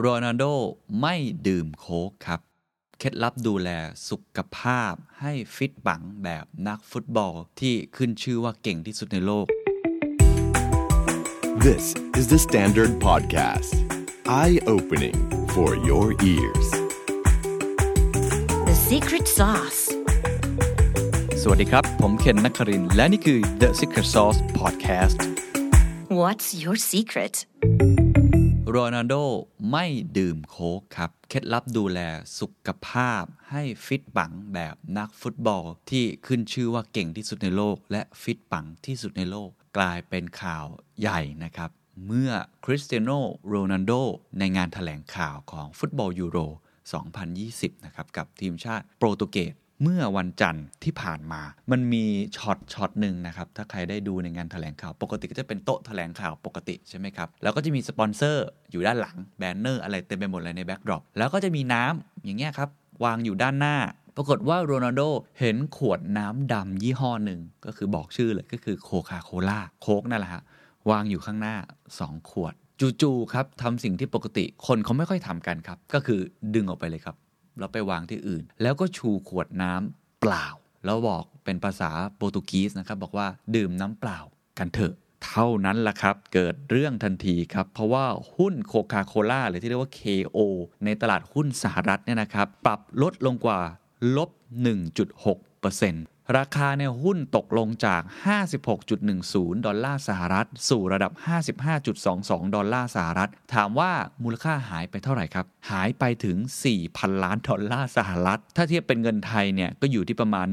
โรนัลโดไม่ดื่มโค้กครับ เคล็ดลับดูแลสุขภาพให้ฟิตปังแบบนักฟุตบอลที่ขึ้นชื่อว่าเก่งที่สุดในโลก This is the Standard Podcast. Eye-opening for your ears. The secret sauce. สวัสดีครับ ผมเคนนักครินทร์และนี่คือ The Secret Sauce Podcast What's your secret? โรนัลโดไม่ดื่มโค้กครับ เคล็ดลับดูแลสุขภาพให้ฟิตปังแบบนักฟุตบอล ที่ขึ้นชื่อว่าเก่งที่สุดในโลก และฟิตปังที่สุดในโลก กลายเป็นข่าวใหญ่นะครับ เมื่อคริสเตียโนโรนัลโดในงานถแถลงข่าวของฟุตบอลยูโร 2020 นะครับ กับทีมชาติโปรตุเกส เมื่อวันจันทร์ที่ผ่านมา มันมีช็อตช็อตหนึ่งนะครับ ถ้าใครได้ดูในงานแถลงข่าว ปกติก็จะเป็นโต๊ะแถลงข่าวปกติใช่ไหมครับ แล้วก็จะมีสปอนเซอร์อยู่ด้านหลังแบนเนอร์อะไรเต็มไปหมดเลยใน backdrop แล้วก็จะมีน้ำอย่างเงี้ยครับ วางอยู่ด้านหน้า ปรากฏว่าโรนัลโดเห็นขวดน้ำดำยี่ห้อหนึ่งก็คือบอกชื่อเลยก็คือโคคาโคล่าโค้กนั่นแหละฮะวางอยู่ข้างหน้า 2 ขวดจู่ๆครับทำสิ่งที่ปกติคนเขาไม่ค่อยทำกันครับ ก็คือดึงออกไปเลยครับ แล้วไปวางที่อื่น แล้วก็ชูขวดน้ำเปล่า แล้วบอกเป็นภาษาโปรตุกีสนะครับ บอกว่าดื่มน้ำเปล่ากันเถอะ เท่านั้นละครับ เกิดเรื่องทันทีครับ เพราะว่าหุ้นโคคาโคล่าหรือที่เรียกว่า KO ในตลาดหุ้นสหรัฐเนี่ยนะครับ ปรับลดลงกว่าลบ 1.6% ราคาในหุ้นตกลงจาก 56.10 ดอลลาร์สหรัฐ สู่ระดับ 55.22 ดอลลาร์สหรัฐ ถามว่ามูลค่าหายไปเท่าไหร่ครับ หายไปถึง 4,000 ล้านดอลลาร์สหรัฐ ถ้าเทียบเป็นเงินไทยเนี่ย ก็อยู่ที่ประมาณ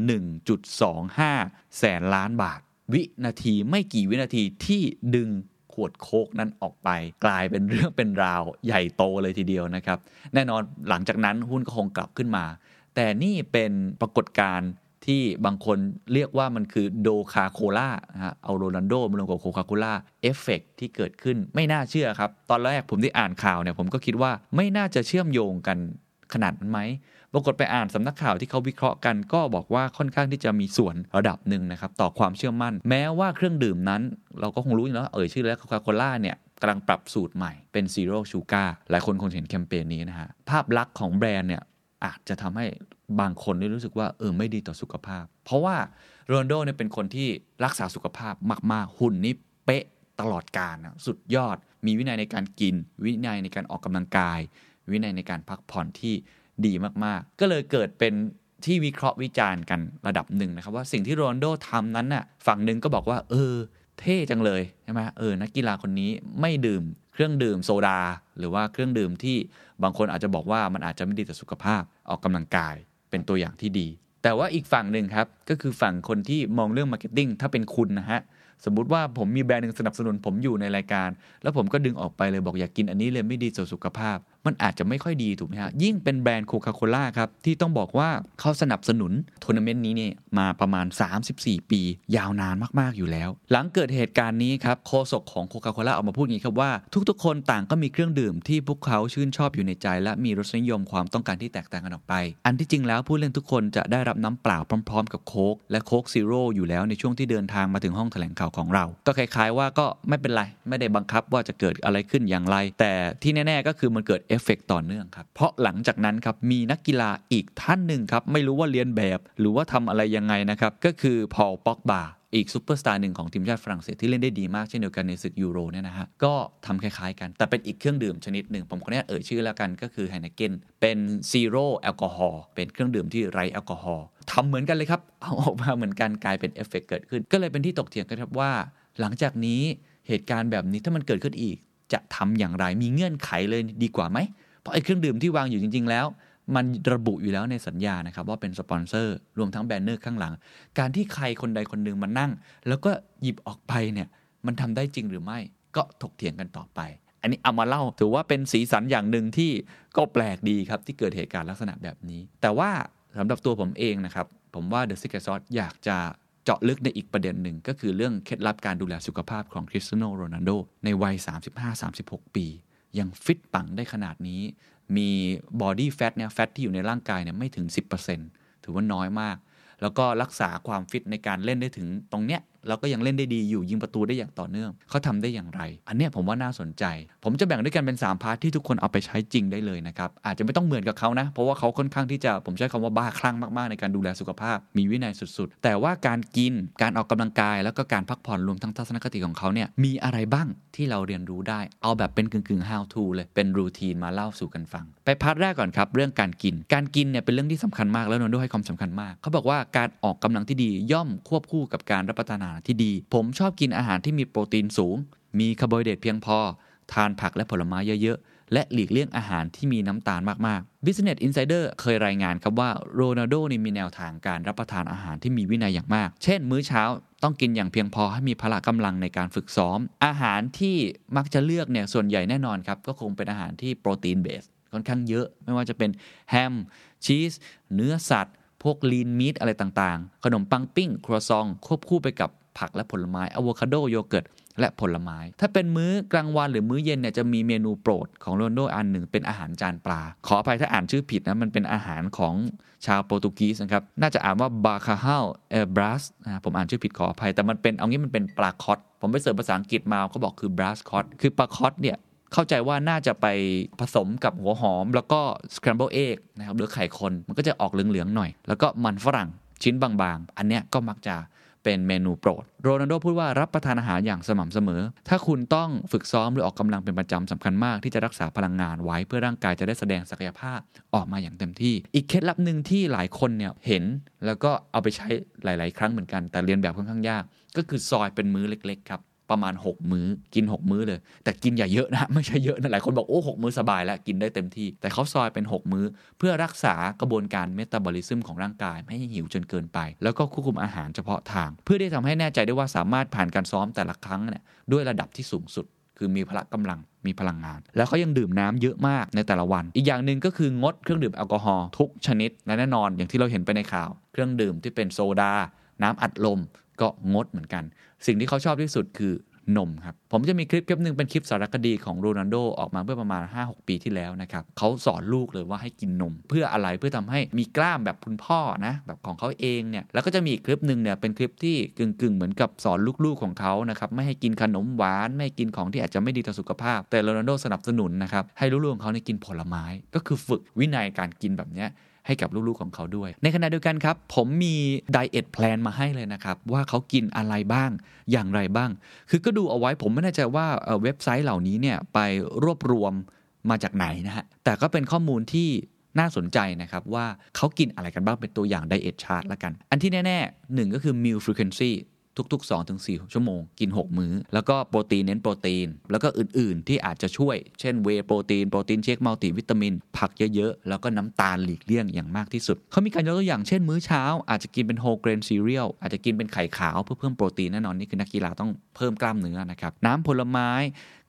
1.25 แสนล้านบาท วินาทีไม่กี่วินาทีที่ดึงขวดโคกนั้นออกไป กลายเป็นเรื่องเป็นราวใหญ่โตเลยทีเดียวนะครับ แน่นอนหลังจากนั้นหุ้นก็คงกลับขึ้นมา แต่นี่เป็นปรากฏการณ์ ที่บางคนเรียกว่ามันคือโดคาโคล่าฮะเอาโรนัลโดมาลงกับโคคาโคล่าเอฟเฟกที่เกิดขึ้นไม่น่าเชื่อครับ ตอนแรกผมได้อ่านข่าวเนี่ยผมก็คิดว่าไม่น่าจะเชื่อมโยงกันขนาดนั้นไหมปรากฏไปอ่านสำนักข่าวที่เขาวิเคราะห์กันก็บอกว่าค่อนข้างที่จะมีส่วนระดับหนึ่งนะครับ ต่อความเชื่อมั่น แม้ว่าเครื่องดื่มนั้น เราก็คงรู้อยู่แล้วเอ่ยชื่อแล้วโคคาโคล่าเนี่ยกำลังปรับสูตรใหม่เป็น zero sugar หลายคนคงเห็นแคมเปญนี้นะฮะภาพลักษณ์ของแบรนด์เนี่ยอาจจะทำให้ บางคนได้รู้สึกว่าเออไม่ดีต่อสุขภาพ เพราะว่าโรนโดเนี่ยเป็นคนที่รักษาสุขภาพมากๆ หุ่นนี่เป๊ะตลอดการนะสุดยอด มีวินัยในการกิน วินัยในการออกกำลังกาย วินัยในการพักผ่อนที่ดีมากๆ ก็เลยเกิดเป็นที่วิเคราะห์วิจารณ์กันระดับหนึ่งนะครับ ว่าสิ่งที่โรนโดทำนั้นน่ะฝั่งหนึ่งก็บอกว่า เออ เท่จังเลยใช่ไหมเออนักกีฬาคนนี้ไม่ดื่มเครื่องดื่มโซดา หรือว่าเครื่องดื่มที่บางคนอาจจะบอกว่ามันอาจจะไม่ดีต่อสุขภาพออกกำลังกาย เป็นตัวอย่างที่ดี แต่ว่าอีกฝั่งหนึ่งครับ ก็คือฝั่งคนที่มองเรื่อง marketing ถ้าเป็นคุณนะฮะสมมุติว่าผมมีแบรนด์หนึ่งสนับสนุนผมอยู่ในรายการ แล้วผมก็ดึงออกไปเลยบอกอยากกินอันนี้เลยไม่ดีต่อสุขภาพ มันอาจจะไม่ค่อยดีถูกไหมฮะยิ่งเป็นแบรนด์โคคาโคล่าครับ ที่ต้องบอกว่าเขาสนับสนุนทัวร์นาเมนต์นี้เนี่ยมาประมาณ 34 ปี ยาวนานมาก ๆ อยู่แล้ว หลังเกิดเหตุการณ์นี้ครับโฆษกของโคคาโคล่าออกมาพูดอย่างนี้ครับว่า ทุกๆ คนต่างก็มีเครื่องดื่มที่พวกเขาชื่นชอบอยู่ในใจ และมีรสนิยมความต้องการที่แตกต่างกันออกไป อันที่จริงแล้วผู้เล่นทุกคนจะได้รับน้ำเปล่าพร้อม ๆ กับโค้กและโค้กซีโร่อยู่แล้วในช่วงที่เดินทางมาถึงห้องแถลงข่าวของเรา ก็คล้าย ๆ ว่าก็ไม่เป็นไรไม่ได้บังคับว่าจะเกิดอะไรขึ้นอย่างไร แต่ที่แน่ ๆ ก็คือมันเกิดเเอฟเฟกต่อเนื่องครับ เพราะหลังจากนั้นครับมีนักกีฬาอีกท่านหนึ่งครับ ไม่รู้ว่าเลียนแบบ หรือว่าทำอะไรยังไงนะครับ ก็คือพอลป็อกบาอีกซูเปอร์สตาร์หนึ่งของทีมชาติฝรั่งเศสที่เล่นได้ดีมากเช่นเดียวกันในศึกยูโรเนี่ยนะฮะ ก็ทำคล้ายๆกัน แต่เป็นอีกเครื่องดื่มชนิดหนึ่ง ผมขออนุญาตเอ่ยชื่อแล้วกันก็คือไฮเนเก้นเป็น zero alcohol เป็นเครื่องดื่มที่ไร้แอลกอฮอล์ทำเหมือนกันเลยครับเอาออกมาเหมือนกันกลายเป็นเอฟเฟกเกิดขึ้น ก็เลยเป็นที่ถกเถียงกันครับว่า หลังจากนี้เหตุการณ์แบบนี้ถ้ามันเกิดขึ้นอีก จะทำอย่างไรมีเงื่อนไขเลยดีกว่าไหม เพราะไอ้เครื่องดื่มที่วางอยู่จริง ๆ แล้ว มันระบุอยู่แล้วในสัญญานะครับว่าเป็นสปอนเซอร์รวมทั้งแบนเนอร์ข้างหลัง การที่ใครคนใดคนหนึ่งมานั่ง แล้วก็หยิบออกไปเนี่ยมันทำได้จริงหรือไม่ก็ถกเถียงกันต่อไป อันนี้เอามาเล่าถือว่าเป็นสีสันอย่างหนึ่งที่ก็แปลกดีครับที่เกิดเหตุการณ์ลักษณะแบบนี้ แต่ว่าสำหรับตัวผมเองนะครับผมว่า The Secret Sauce อยากจะ เจาะลึกในอีกประเด็นหนึ่งก็คือเรื่องเคล็ดลับการดูแลสุขภาพของคริสเตียโนโรนัลโดในวัย 35-36 ปี ยังฟิตปังได้ขนาดนี้ มี body fat เนี่ย fat ที่อยู่ในร่างกายเนี่ยไม่ถึง 10%ถือว่าน้อยมาก แล้วก็รักษาความฟิตในการเล่นได้ถึงตรงเนี้ย แล้วก็ยังเล่นได้ดีอยู่ยิงประตูได้อย่างต่อเนื่องเขาทำได้อย่างไร อันนี้ผมว่าน่าสนใจ ผมจะแบ่งด้วยกันเป็น 3 part ที่ทุกคนเอาไปใช้จริงได้เลยนะครับ อาจจะไม่ต้องเหมือนกับเขานะ เพราะว่าเขาค่อนข้างที่จะผมใช้คำว่าบ้าคลั่งมากๆในการดูแลสุขภาพ มีวินัยสุดๆ แต่ว่าการกินการออกกำลังกายแล้วก็การพักผ่อนรวมทั้งทัศนคติของเขาเนี่ยมีอะไรบ้างที่เราเรียนรู้ได้ เอาแบบเป็นกึ่งๆ how to เลยเป็น routine มาเล่าสู่กันฟัง ไป part แรกก่อนครับเรื่องการกิน การกินเนี่ยเป็นเรื่องที่สำคัญมากแล้วนนด้วยให้ความสำคัญมาก เขาบอกว่าการออกกำลังที่ดีย่อมควบคู่กับการรับประทานอาหารที่ดี ผมชอบกินอาหารที่มีโปรตีนสูง มีคาร์โบไฮเดรตเพียงพอ ทานผักและผลไม้เยอะๆ และหลีกเลี่ยงอาหารที่มีน้ำตาลมากๆ Business Insider เคยรายงานครับว่าโรนัลโดนี่มีแนวทางการรับประทานอาหารที่มีวินัยอย่างมาก เช่น มื้อเช้าต้องกินอย่างเพียงพอให้มีพละกำลังในการฝึกซ้อม อาหารที่มักจะเลือกเนี่ยส่วนใหญ่แน่นอนครับก็คงเป็นอาหารที่โปรตีนเบสค่อนข้างเยอะ ไม่ว่าจะเป็นแฮม ชีส เนื้อสัตว์ พวกลีนมีทอะไรต่างๆ ขนมปังปิ้ง ครัวซอง ควบคู่ไปกับ ผักและผลไม้อะโวคาโดโยเกิร์ตและผลไม้ ถ้าเป็นมื้อกลางวันหรือมื้อเย็นเนี่ยจะมีเมนูโปรดของโรนโดอันหนึ่งเป็นอาหารจานปลา ขออภัยถ้าอ่านชื่อผิดนะมันเป็นอาหารของชาวโปรตุเกสนะครับ น่าจะอ่านว่าบาคาฮาลเอบรัสนะผมอ่านชื่อผิดขออภัย แต่มันเป็นเอางี้มันเป็นปลาคอตผมไปเสิร์ชภาษาอังกฤษมาเขาบอกคือบรัสคอตคือปลาคอตเนี่ยเข้าใจว่าน่าจะไปผสมกับหัวหอม แล้วก็ scramble egg นะครับหรือไข่คน มันก็จะออกเหลือง ๆ หน่อย แล้วก็มันฝรั่งชิ้นบางๆ อันเนี้ยก็มักจะ เป็นเมนูโปรด โรนัลโดพูดว่ารับประทานอาหารอย่างสม่ำเสมอ ถ้าคุณต้องฝึกซ้อมหรือออกกำลังเป็นประจำสำคัญมากที่จะรักษาพลังงานไว้เพื่อร่างกายจะได้แสดงศักยภาพออกมาอย่างเต็มที่ อีกเคล็ดลับหนึ่งที่หลายคนเนี่ยเห็นแล้วก็เอาไปใช้หลาย ๆ ครั้งเหมือนกัน แต่เรียนแบบค่อนข้างยาก ก็คือซอยเป็นมื้อเล็ก ๆ ครับ ประมาณ 6 มื้อกิน 6 มื้อเลย แต่กินอย่าเยอะนะ ไม่ใช่เยอะนะหลายคนบอก โอ้หมื้อสบายแล้ว กินได้เต็มที่ แต่เขาซอยเป็น 6 มื้อ เพื่อรักษากระบวนการเมตาบอลิซึมของร่างกาย ไม่ให้หิวจนเกินไป แล้วก็ควบคุมอาหารเฉพาะทาง เพื่อที่ทำให้แน่ใจได้ว่าสามารถผ่านการซ้อมแต่ละครั้งเนี่ยด้วยระดับที่สูงสุด คือมีพละกำลังมีพลังงาน แล้วเขายังดื่มน้ำเยอะมากในแต่ละวัน อีกอย่างหนึ่งก็คืองดเครื่องดื่มแอลกอฮอล์ทุกชนิดและแน่นอนอย่างที่เราเห็นไปในข่าว เครื่องดื่มที่เป็นโซดา น้ำอัดลม ก็งดเหมือนกัน สิ่งที่เขาชอบที่สุดคือนมครับ ผมจะมีคลิปคลิปหนึ่งเป็นคลิปสารคดีของโรนัลโดออกมาเมื่อประมาณ 5-6 ปีที่แล้วนะครับ เขาสอนลูกเลยว่าให้กินนม เพื่ออะไรเพื่อทำให้มีกล้ามแบบคุณพ่อนะแบบของเขาเองเนี่ยแล้วก็จะมีอีกคลิปหนึ่งเนี่ยเป็นคลิปที่กึ่งๆ เหมือนกับสอนลูกๆของเขานะครับไม่ให้กินขนมหวาน ไม่ให้กินของที่อาจจะไม่ดีต่อสุขภาพ แต่โรนัลโดสนับสนุนนะครับให้ลูกๆของเขาเนี่ยกินผลไม้ก็คือฝึกวินัยการกินแบบเนี้ย ให้กับลูกๆของเขาด้วย ในขณะเดียวกันครับ ผมมีไดเอทแพลนมาให้เลยนะครับ ว่าเขากินอะไรบ้างอย่างไรบ้าง คือก็ดูเอาไว้ผมไม่แน่ใจว่าเอ่อเว็บไซต์เหล่านี้เนี่ยไปรวบรวมมาจากไหนนะฮะแต่ก็เป็นข้อมูลที่น่าสนใจนะครับว่าเขากินอะไรกันบ้างเป็นตัวอย่าง diet chart ละกัน อันที่แน่ๆหนึ่งก็คือ meal frequency ทุกๆ 2-4ชั่วโมง กิน 6 มื้อ แล้วก็โปรตีนเน้นโปรตีน แล้วก็อื่นๆ ที่อาจจะช่วย เช่น whey protein protein shake multivitamin ผักเยอะๆ แล้วก็น้ำตาลหลีกเลี่ยงอย่างมากที่สุด เขามีการยกตัวอย่างเช่นมื้อเช้า อาจจะกินเป็น whole grain cereal อาจจะกินเป็นไข่ขาวเพื่อเพิ่มโปรตีนแน่นอนนี่คือนักกีฬาต้องเพิ่มกล้ามเนื้อนะครับน้ำผลไม้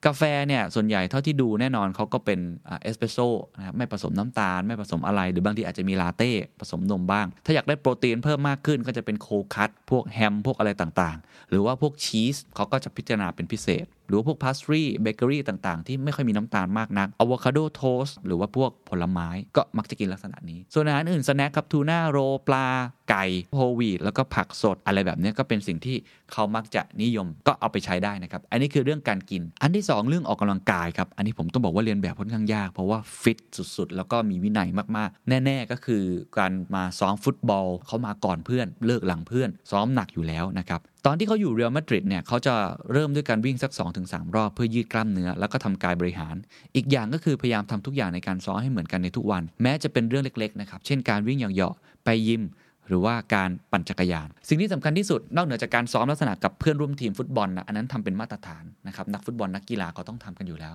กาแฟเนี่ยส่วนใหญ่เท่าที่ดูแน่นอนเขาก็เป็นเอสเปรสโซ่นะครับไม่ผสมน้ำตาล ไม่ผสมอะไร หรือบางทีอาจจะมีลาเต้ผสมนมบ้าง ถ้าอยากได้โปรตีนเพิ่มมากขึ้นก็จะเป็น cold cut พวกแฮม พวกอะไรต่างๆ หรือว่าพวกชีสเขาก็จะพิจารณาเป็นพิเศษ หรือว่าพวก pastry เบเกอรี่ต่างๆ ที่ไม่ค่อยมีน้ำตาลมากนัก avocado toast หรือว่าพวกผลไม้ก็มักจะกินลักษณะนี้ ส่วนอาหารอื่น snack ครับ tuna roll ปลา ไก่โฮวีแล้วก็ผักสดอะไรแบบนี้ก็เป็นสิ่งที่เขามักจะนิยมก็เอาไปใช้ได้นะครับ อันนี้คือเรื่องการกิน อันที่ 2 เรื่องออกกำลังกายครับ อันนี้ผมต้องบอกว่าเรียนแบบค่อนข้างยาก เพราะว่าฟิตสุดๆ แล้วก็มีวินัยมากๆ แน่ ๆ ก็คือการมาซ้อมฟุตบอลเขามาก่อนเพื่อน เลิกหลังเพื่อน ซ้อมหนักอยู่แล้วนะครับ ตอนที่เขาอยู่เรอัลมาดริดเนี่ยเขาจะเริ่มด้วยการวิ่งสัก 2-3 รอบเพื่อยืดกล้ามเนื้อ แล้วก็ทำกายบริหาร อีกอย่างก็คือพยายามทำทุกอย่างในการซ้อมให้เหมือนกันในทุกวัน แม้จะเป็นเรื่องเล็กๆนะครับ เช่นการวิ่งเหยาะๆไปยิมหรือว่าการปั่นจักรยาน สิ่งที่สำคัญที่สุดนอกเหนือจากการซ้อมลักษณะกับเพื่อนร่วมทีมฟุตบอลนะอันนั้นทำเป็นมาตรฐานนะครับนักฟุตบอลนักกีฬาเขาต้องทำกันอยู่แล้ว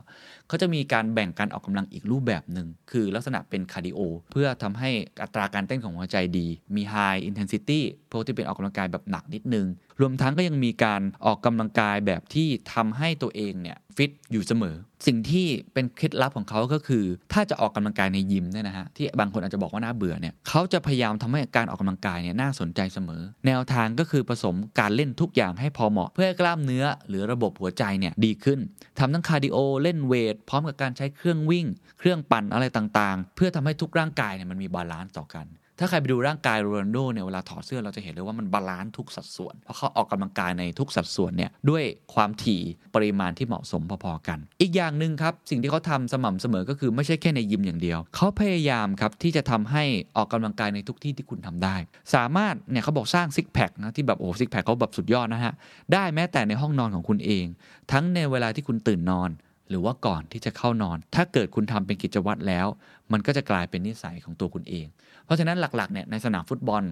เขาจะมีการแบ่งการออกกำลังอีกรูปแบบหนึ่งคือลักษณะเป็นคาร์ดิโอเพื่อทำให้อัตราการเต้นของหัวใจดี มี High Intensity พวกที่เป็นออกกำลังกายแบบหนักนิดนึง รวมทั้งก็ยังมีการออกกำลังกายแบบที่ทำให้ตัวเองเนี่ยฟิตอยู่เสมอ สิ่งที่เป็นเคล็ดลับของเขาก็คือ ถ้าจะออกกำลังกายในยิมเนี่ยนะฮะที่บางคนอาจจะบอกว่าน่าเบื่อเนี่ยเขาจะพยายามทำให้การออกกำลังกายเนี่ยน่าสนใจเสมอ แนวทางก็คือผสมการเล่นทุกอย่างให้พอเหมาะ เพื่อกล้ามเนื้อหรือระบบหัวใจเนี่ยดีขึ้นทำทั้งคาร์ดิโอเล่น weight พร้อมกับการใช้เครื่องวิ่ง เครื่องปั่นอะไรต่างๆ เพื่อทำให้ทุกร่างกายเนี่ยมันมี balance ต่อกัน ถ้าใครไปดูร่างกายโรนัลโดเนี่ยเวลาถอดเสื้อเราจะเห็นเลยว่ามัน balance ทุกสัดส่วน เพราะเขาออกกำลังกายในทุกสัดส่วนเนี่ยด้วยความถี่ปริมาณที่เหมาะสมพอๆกัน อีกอย่างหนึ่งครับ สิ่งที่เขาทำสม่ำเสมอก็คือไม่ใช่แค่ในยิมอย่างเดียว เขาพยายามครับที่จะทำให้ออกกำลังกายในทุกที่ที่คุณทำได้ สามารถเนี่ยเขาบอกสร้างซิกแพคนะที่แบบโอ้ซิกแพคเขาแบบสุดยอดนะฮะได้แม้แต่ในห้องนอนของคุณเอง ทั้งในเวลาที่คุณตื่นนอน หรือว่าก่อนที่จะเข้านอน ถ้าเกิดคุณทำเป็นกิจวัตรแล้ว มันก็จะกลายเป็นนิสัยของตัวคุณเอง เพราะฉะนั้นหลักๆเนี่ยในสนามฟุตบอล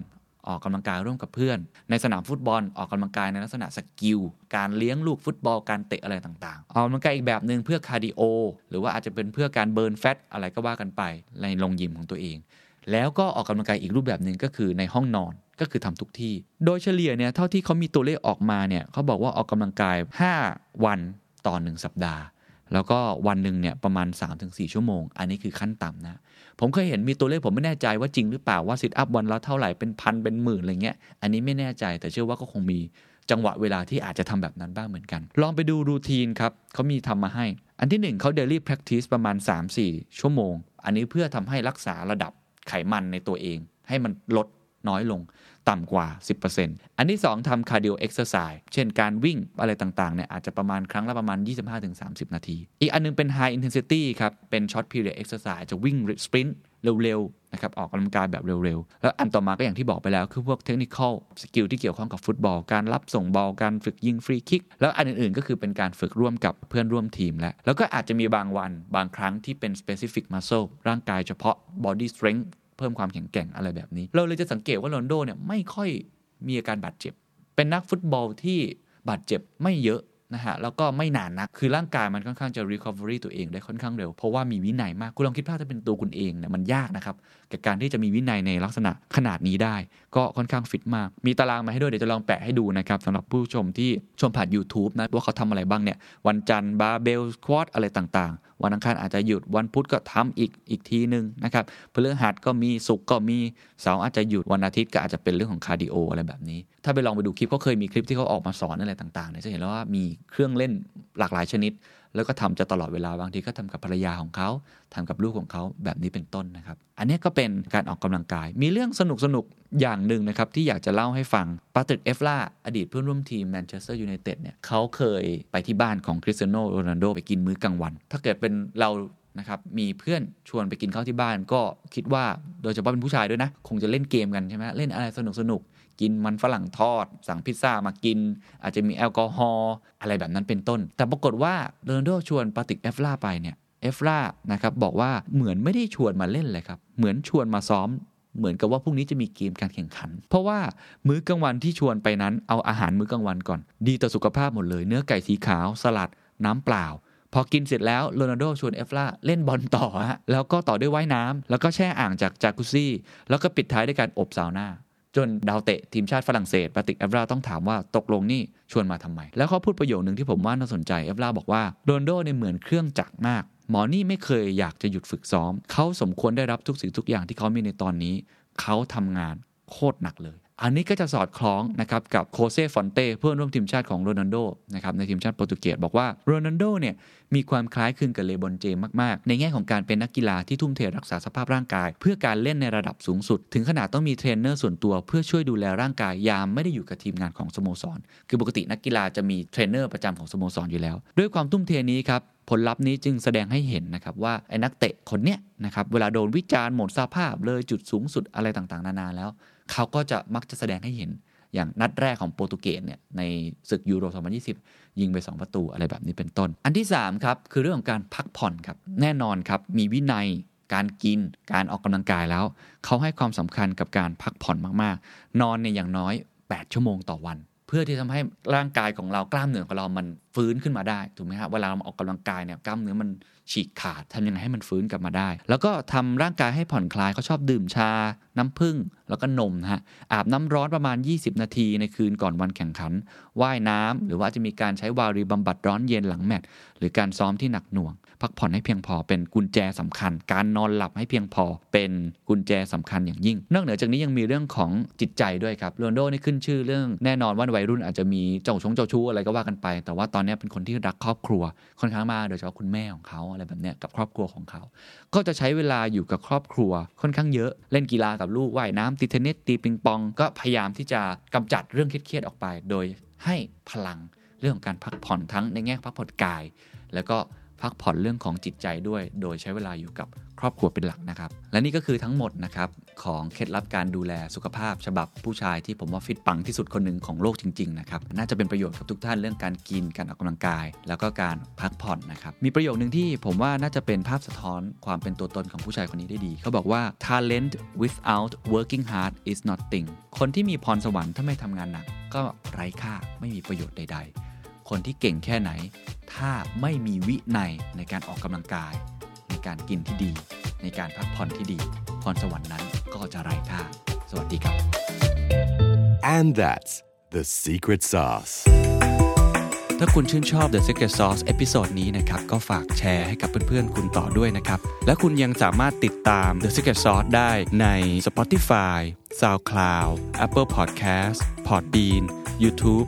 ออกกำลังกายร่วมกับเพื่อน ในสนามฟุตบอลออกกำลังกายในลักษณะ skill การเลี้ยงลูกฟุตบอลการเตะอะไรต่างๆ ออกกำลังกายอีกแบบหนึ่งเพื่อคาร์ดิโอหรือว่าอาจจะเป็นเพื่อการ burn fat อะไรก็ว่ากันไปในโรงยิมของตัวเอง แล้วก็ออกกำลังกายอีกรูปแบบหนึ่งก็คือในห้องนอนก็คือทำทุกที่ โดยเฉลี่ยเนี่ยเท่าที่เขามีตัวเลขออกมาเนี่ยเขาบอกว่าออกกำลังกาย 5 วันต่อ 1 สัปดาห์ แล้วก็วันหนึ่งเนี่ยประมาณ 3-4 ชั่วโมง อันนี้คือขั้นต่ำนะ ผมเคยเห็นมีตัวเลขผมไม่แน่ใจว่าจริงหรือเปล่าว่า sit-up วันละเท่าไหร่เป็นพันเป็นหมื่นอะไรเงี้ย อันนี้ไม่แน่ใจแต่เชื่อว่าก็คงมีจังหวะเวลาที่อาจจะทำแบบนั้นบ้างเหมือนกัน ลองไปดู routine ครับเขามีทำมาให้ อันที่หนึ่งเขา daily practice ประมาณ 3-4 ชั่วโมง อันนี้เพื่อทำให้รักษาระดับไขมันในตัวเอง ให้มันลด น้อยลงต่ำกว่า 10%อันที่ 2ทำ cardio exercise เช่นการวิ่งอะไรต่างๆเนี่ยอาจจะประมาณครั้งละประมาณ 25-30 นาที อีกอันนึงเป็น High Intensity ครับ เป็น Short Period Exercise จะวิ่งsprint เร็วๆนะครับออกกำลังกายแบบเร็วๆ แล้วอันต่อมาก็อย่างที่บอกไปแล้ว คือพวก technical skill ที่เกี่ยวข้องกับฟุตบอล การรับส่งบอล การฝึกยิงฟรีคิก แล้วอันอื่นๆ ก็คือเป็นการฝึกร่วมกับเพื่อนร่วมทีมแล้ว แล้วก็อาจจะมีบางวันบางครั้งที่เป็น specific muscle ร่างกายเฉพาะ body strength เพิ่มความแข็งแกร่งอะไรแบบนี้ เราเลยจะสังเกตว่าโรนัลโดเนี่ยไม่ค่อยมีอาการบาดเจ็บ เป็นนักฟุตบอลที่บาดเจ็บไม่เยอะนะฮะแล้วก็ไม่นานนัก คือร่างกายมันค่อนข้างจะ recovery ตัวเองได้ค่อนข้างเร็ว เพราะว่ามีวินัยมาก คุณลองคิดภาพถ้าเป็นตัวคุณเองเนี่ยมันยากนะครับกับการที่จะมีวินัยในลักษณะขนาดนี้ได้ ก็ค่อนข้างฟิตมาก มีตารางมาให้ด้วย เดี๋ยวจะลองแปะให้ดูนะครับสำหรับผู้ชมที่ชมผ่าน YouTube นะว่าเขาทำอะไรบ้างเนี่ยวันจันทร์ barbell squat อะไรต่างๆ วันอังคารอาจจะหยุดวันพุธก็ทำอีกอีกทีหนึ่งนะครับพฤหัสก็มีศุกร์ก็มีเสาร์อาจจะหยุดวันอาทิตย์ก็อาจจะเป็นเรื่องของคาร์ดิโออะไรแบบนี้ ถ้าไปลองไปดูคลิปเขาเคยมีคลิปที่เขาออกมาสอนอะไรต่างๆเนี่ยจะเห็นแล้วว่ามีเครื่องเล่นหลากหลายชนิดแล้วก็ทำจะตลอดเวลาบางทีก็ทำกับภรรยาของเขาทำกับลูกของเขาแบบนี้เป็นต้นนะครับ อันนี้ก็เป็นการออกกำลังกาย มีเรื่องสนุกสนุกๆอย่างหนึ่งนะครับที่อยากจะเล่าให้ฟังปาทริซเอฟร่าอดีตเพื่อนร่วมทีมแมนเชสเตอร์ยูไนเต็ดเนี่ยเขาเคยไปที่บ้านของคริสเตียโนโรนัลโดไปกินมื้อกลางวัน ถ้าเกิดเป็นเรา นะครับมีเพื่อนชวนไปกินข้าวที่บ้าน ก็คิดว่าโดยเฉพาะเป็นผู้ชายด้วยนะ คงจะเล่นเกมกันใช่ไหมเล่นอะไรสนุกสนุกกินมันฝรั่งทอด สั่งพิซซ่ามากิน อาจจะมีแอลกอฮอล์อะไรแบบนั้นเป็นต้น แต่ปรากฏว่าโรนัลโดชวนปาทริซเอฟร่าไปเนี่ยเอฟร่านะครับบอกว่าเหมือนไม่ได้ชวนมาเล่นเลยครับ เหมือนชวนมาซ้อม เหมือนกับว่าพรุ่งนี้จะมีเกมการแข่งขัน เพราะว่ามื้อกลางวันที่ชวนไปนั้นเอาอาหารมื้อกลางวันก่อน ดีต่อสุขภาพหมดเลย เนื้อไก่สีขาวสลัดน้ำเปล่า พอกินเสร็จแล้วโรนัลโดชวนเอฟร่าเล่นบอลต่อฮะแล้วก็ต่อด้วยว่ายน้ำแล้วก็แช่อ่างจากจากุซซี่ แล้วก็ปิดท้ายด้วยการอบซาวน่าจนดาวเตะทีมชาติฝรั่งเศสปาทริซเอฟร่าต้องถามว่าตกลงนี่ชวนมาทำไม แล้วเขาพูดประโยคหนึ่งที่ผมว่าน่าสนใจเอฟร่าบอกว่าโรนัลโดเนี่ยเหมือนเครื่องจักรมาก หมอนี่ไม่เคยอยากจะหยุดฝึกซ้อม เขาสมควรได้รับทุกสิ่งทุกอย่างที่เขามีในตอนนี้ เขาทำงานโคตรหนักเลย อันนี้ก็จะสอดคล้องนะครับกับโชเซฟอนเต้เพื่อนร่วมทีมชาติของโรนัลโดนะครับในทีมชาติโปรตุเกสบอกว่าโรนัลโดเนี่ยมีความคล้ายคลึงกับเลบรอนเจมส์มาก ๆ ในแง่ของการเป็นนักกีฬาที่ทุ่มเทรักษาสภาพร่างกาย เพื่อการเล่นในระดับสูงสุด ถึงขนาดต้องมีเทรนเนอร์ส่วนตัวเพื่อช่วยดูแลร่างกายยามไม่ได้อยู่กับทีมงานของสโมสร คือปกตินักกีฬาจะมีเทรนเนอร์ประจำของสโมสรอยู่แล้ว ด้วยความทุ่มเทนี้ครับผลลัพธ์นี้จึงแสดงให้เห็นนะครับว่าไอ้นักเตะคนเนี้ยนะครับเวลาโดนวิจารณ์หมดสภาพเลยจุดสูงสุดอะไรต่างๆ นานาแล้ว เขาก็จะมักจะแสดงให้เห็นอย่างนัดแรกของโปรตุเกสเนี่ยในศึกยูโร 2020 ยิงไป 2 ประตูอะไรแบบนี้เป็นต้น อันที่ 3 ครับ คือเรื่องของการพักผ่อนครับ แน่นอนครับ มีวินัยการกินการออกกำลังกายแล้ว เขาให้ความสำคัญกับการพักผ่อนมากๆ นอนเนี่ยอย่างน้อย 8 ชั่วโมงต่อวัน เพื่อที่ทำให้ร่างกายของเรากล้ามเนื้อของเรามันฟื้นขึ้นมาได้ถูกไหมครับเวลาเราออกกำลังกายเนี่ยกล้ามเนื้อมัน ฉีกขาดทำยังไงให้มันฟื้นกลับมาได้ แล้วก็ทำร่างกายให้ผ่อนคลายเขาชอบดื่มชา น้ำผึ้งแล้วก็นมนะฮะอาบน้ำร้อนประมาณ 20 นาทีในคืนก่อนวันแข่งขันว่ายน้ำหรือว่าจะมีการใช้วารีบำบัดร้อนเย็นหลังแมตช์หรือการซ้อมที่หนักหน่วง พักผ่อนให้เพียงพอเป็นกุญแจสำคัญ การนอนหลับให้เพียงพอเป็นกุญแจสำคัญอย่างยิ่ง นอกเหนือจากนี้ยังมีเรื่องของจิตใจด้วยครับโรนโดนี่ขึ้นชื่อเรื่องแน่นอนว่าวัยรุ่นอาจจะมีเจ้าชงเจ้าชู้อะไรก็ว่ากันไป แต่ว่าตอนนี้เป็นคนที่รักครอบครัวค่อนข้างมากโดยเฉพาะคุณแม่ของเขาอะไรแบบเนี้ยกับครอบครัวของเขา ก็จะใช้เวลาอยู่กับครอบครัวค่อนข้างเยอะเล่นกีฬากับลูกว่ายน้ำตีเทนนิสตีปิงปอง ก็พยายามที่จะกำจัดเรื่องเครียดๆออกไป โดยให้พลังเรื่องของการพักผ่อนทั้งในแง่พักผ่อนกาย แล้วก็ พักผ่อนเรื่องของจิตใจด้วย โดยใช้เวลาอยู่กับครอบครัวเป็นหลักนะครับ และนี่ก็คือทั้งหมดนะครับของเคล็ดลับการดูแลสุขภาพ ฉบับผู้ชายที่ผมว่าฟิตปังที่สุดคนหนึ่งของโลกจริงๆนะครับน่าจะเป็นประโยชน์กับทุกท่านเรื่องการกินการออกกำลังกาย แล้วก็การพักผ่อนนะครับมีประโยคหนึ่งที่ผมว่าน่าจะเป็นภาพสะท้อนความเป็นตัวตนของผู้ชายคนนี้ได้ดี เขาบอกว่า talent without working hard is nothing คนที่มีพรสวรรค์ถ้าไม่ทำงานหนักก็ไร้ค่าไม่มีประโยชน์ใด ๆ คนที่เก่งแค่ไหน ถ้าไม่มีวินัยในการออกกำลังกาย ในการกินที่ดี ในการพักผ่อนที่ดี พรสวรรค์นั้นก็จะไร้ค่าสวัสดีครับ And that's the secret sauce. ถ้าคุณชื่นชอบ The Secret Sauce episode นี้นะครับ ก็ฝากแชร์ให้กับเพื่อนๆ คุณต่อด้วยนะครับ และคุณยังสามารถติดตาม The Secret Sauce ได้ใน Spotify, SoundCloud, Apple Podcast, Podbean, YouTube